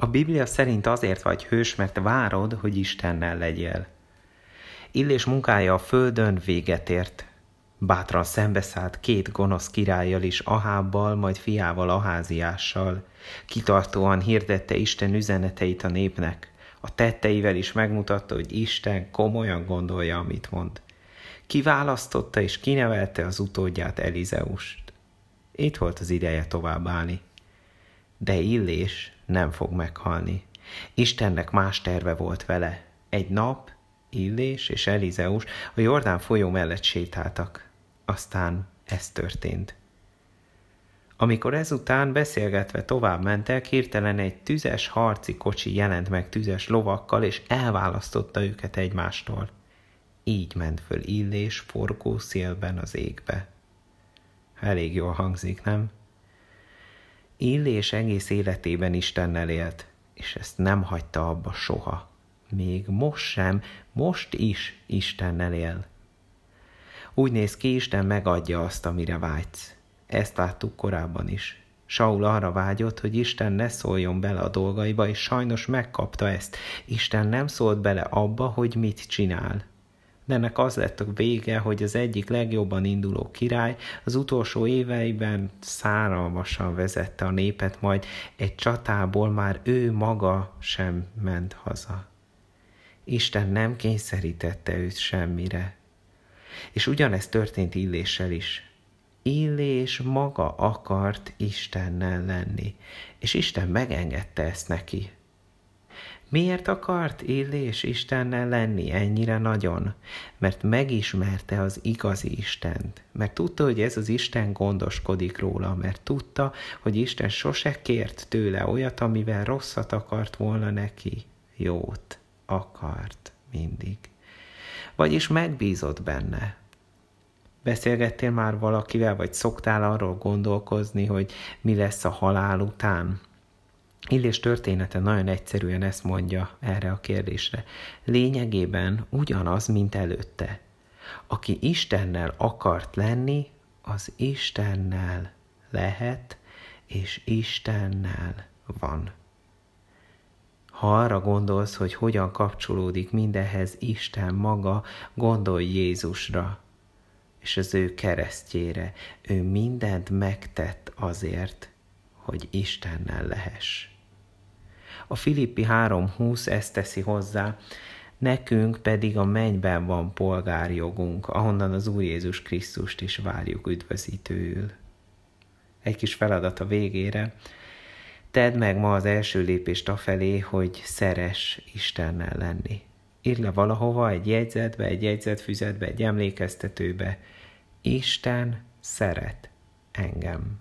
A Biblia szerint azért vagy hős, mert várod, hogy Istennel legyél. Illés munkája a földön véget ért. Bátran szembeszállt két gonosz királlyal is, Ahábbal, majd fiával Aháziással. Kitartóan hirdette Isten üzeneteit a népnek. A tetteivel is megmutatta, hogy Isten komolyan gondolja, amit mond. Kiválasztotta és kinevelte az utódját Elizeust. Itt volt az ideje továbbállni. De Illés nem fog meghalni. Istennek más terve volt vele. Egy nap Illés és Elizeus a Jordán folyó mellett sétáltak. Aztán ez történt. Amikor ezután beszélgetve tovább mentek, hirtelen egy tüzes harci kocsi jelent meg tüzes lovakkal, és elválasztotta őket egymástól. Így ment föl Illés forgó szélben az égbe. Elég jól hangzik, nem? Illés egész életében Istennel élt, és ezt nem hagyta abba soha. Még most sem, most is Istennel él. Úgy néz ki, Isten megadja azt, amire vágysz. Ezt láttuk korábban is. Saul arra vágyott, hogy Isten ne szóljon bele a dolgaiba, és sajnos megkapta ezt. Isten nem szólt bele abba, hogy mit csinál de ennek az lett a vége, hogy az egyik legjobban induló király az utolsó éveiben száralmasan vezette a népet, majd egy csatából már ő maga sem ment haza. Isten nem kényszerítette őt semmire. És ugyanezt történt Illéssel is. Illés maga akart Istennel lenni, és Isten megengedte ezt neki. Miért akart Illés Istennel lenni ennyire nagyon? Mert megismerte az igazi Istent. Mert tudta, hogy ez az Isten gondoskodik róla, mert tudta, hogy Isten sose kért tőle olyat, amivel rosszat akart volna neki. Jót akart mindig. Vagyis megbízott benne. Beszélgettél már valakivel, vagy szoktál arról gondolkozni, hogy mi lesz a halál után? Illés története nagyon egyszerűen ezt mondja erre a kérdésre. Lényegében ugyanaz, mint előtte. Aki Istennel akart lenni, az Istennel lehet, és Istennel van. Ha arra gondolsz, hogy hogyan kapcsolódik mindenhez Isten maga, gondolj Jézusra, és az ő keresztjére. Ő mindent megtett azért, hogy Istennel lehess. A Filippi 3.20 ezt teszi hozzá, nekünk pedig a mennyben van polgárjogunk, ahonnan az Úr Jézus Krisztust is várjuk üdvözítőül. Egy kis feladat a végére. Tedd meg ma az első lépést afelé, hogy szeres Istennel lenni. Írd le valahova, egy jegyzetbe, egy jegyzetfüzetbe, egy emlékeztetőbe. Isten szeret engem.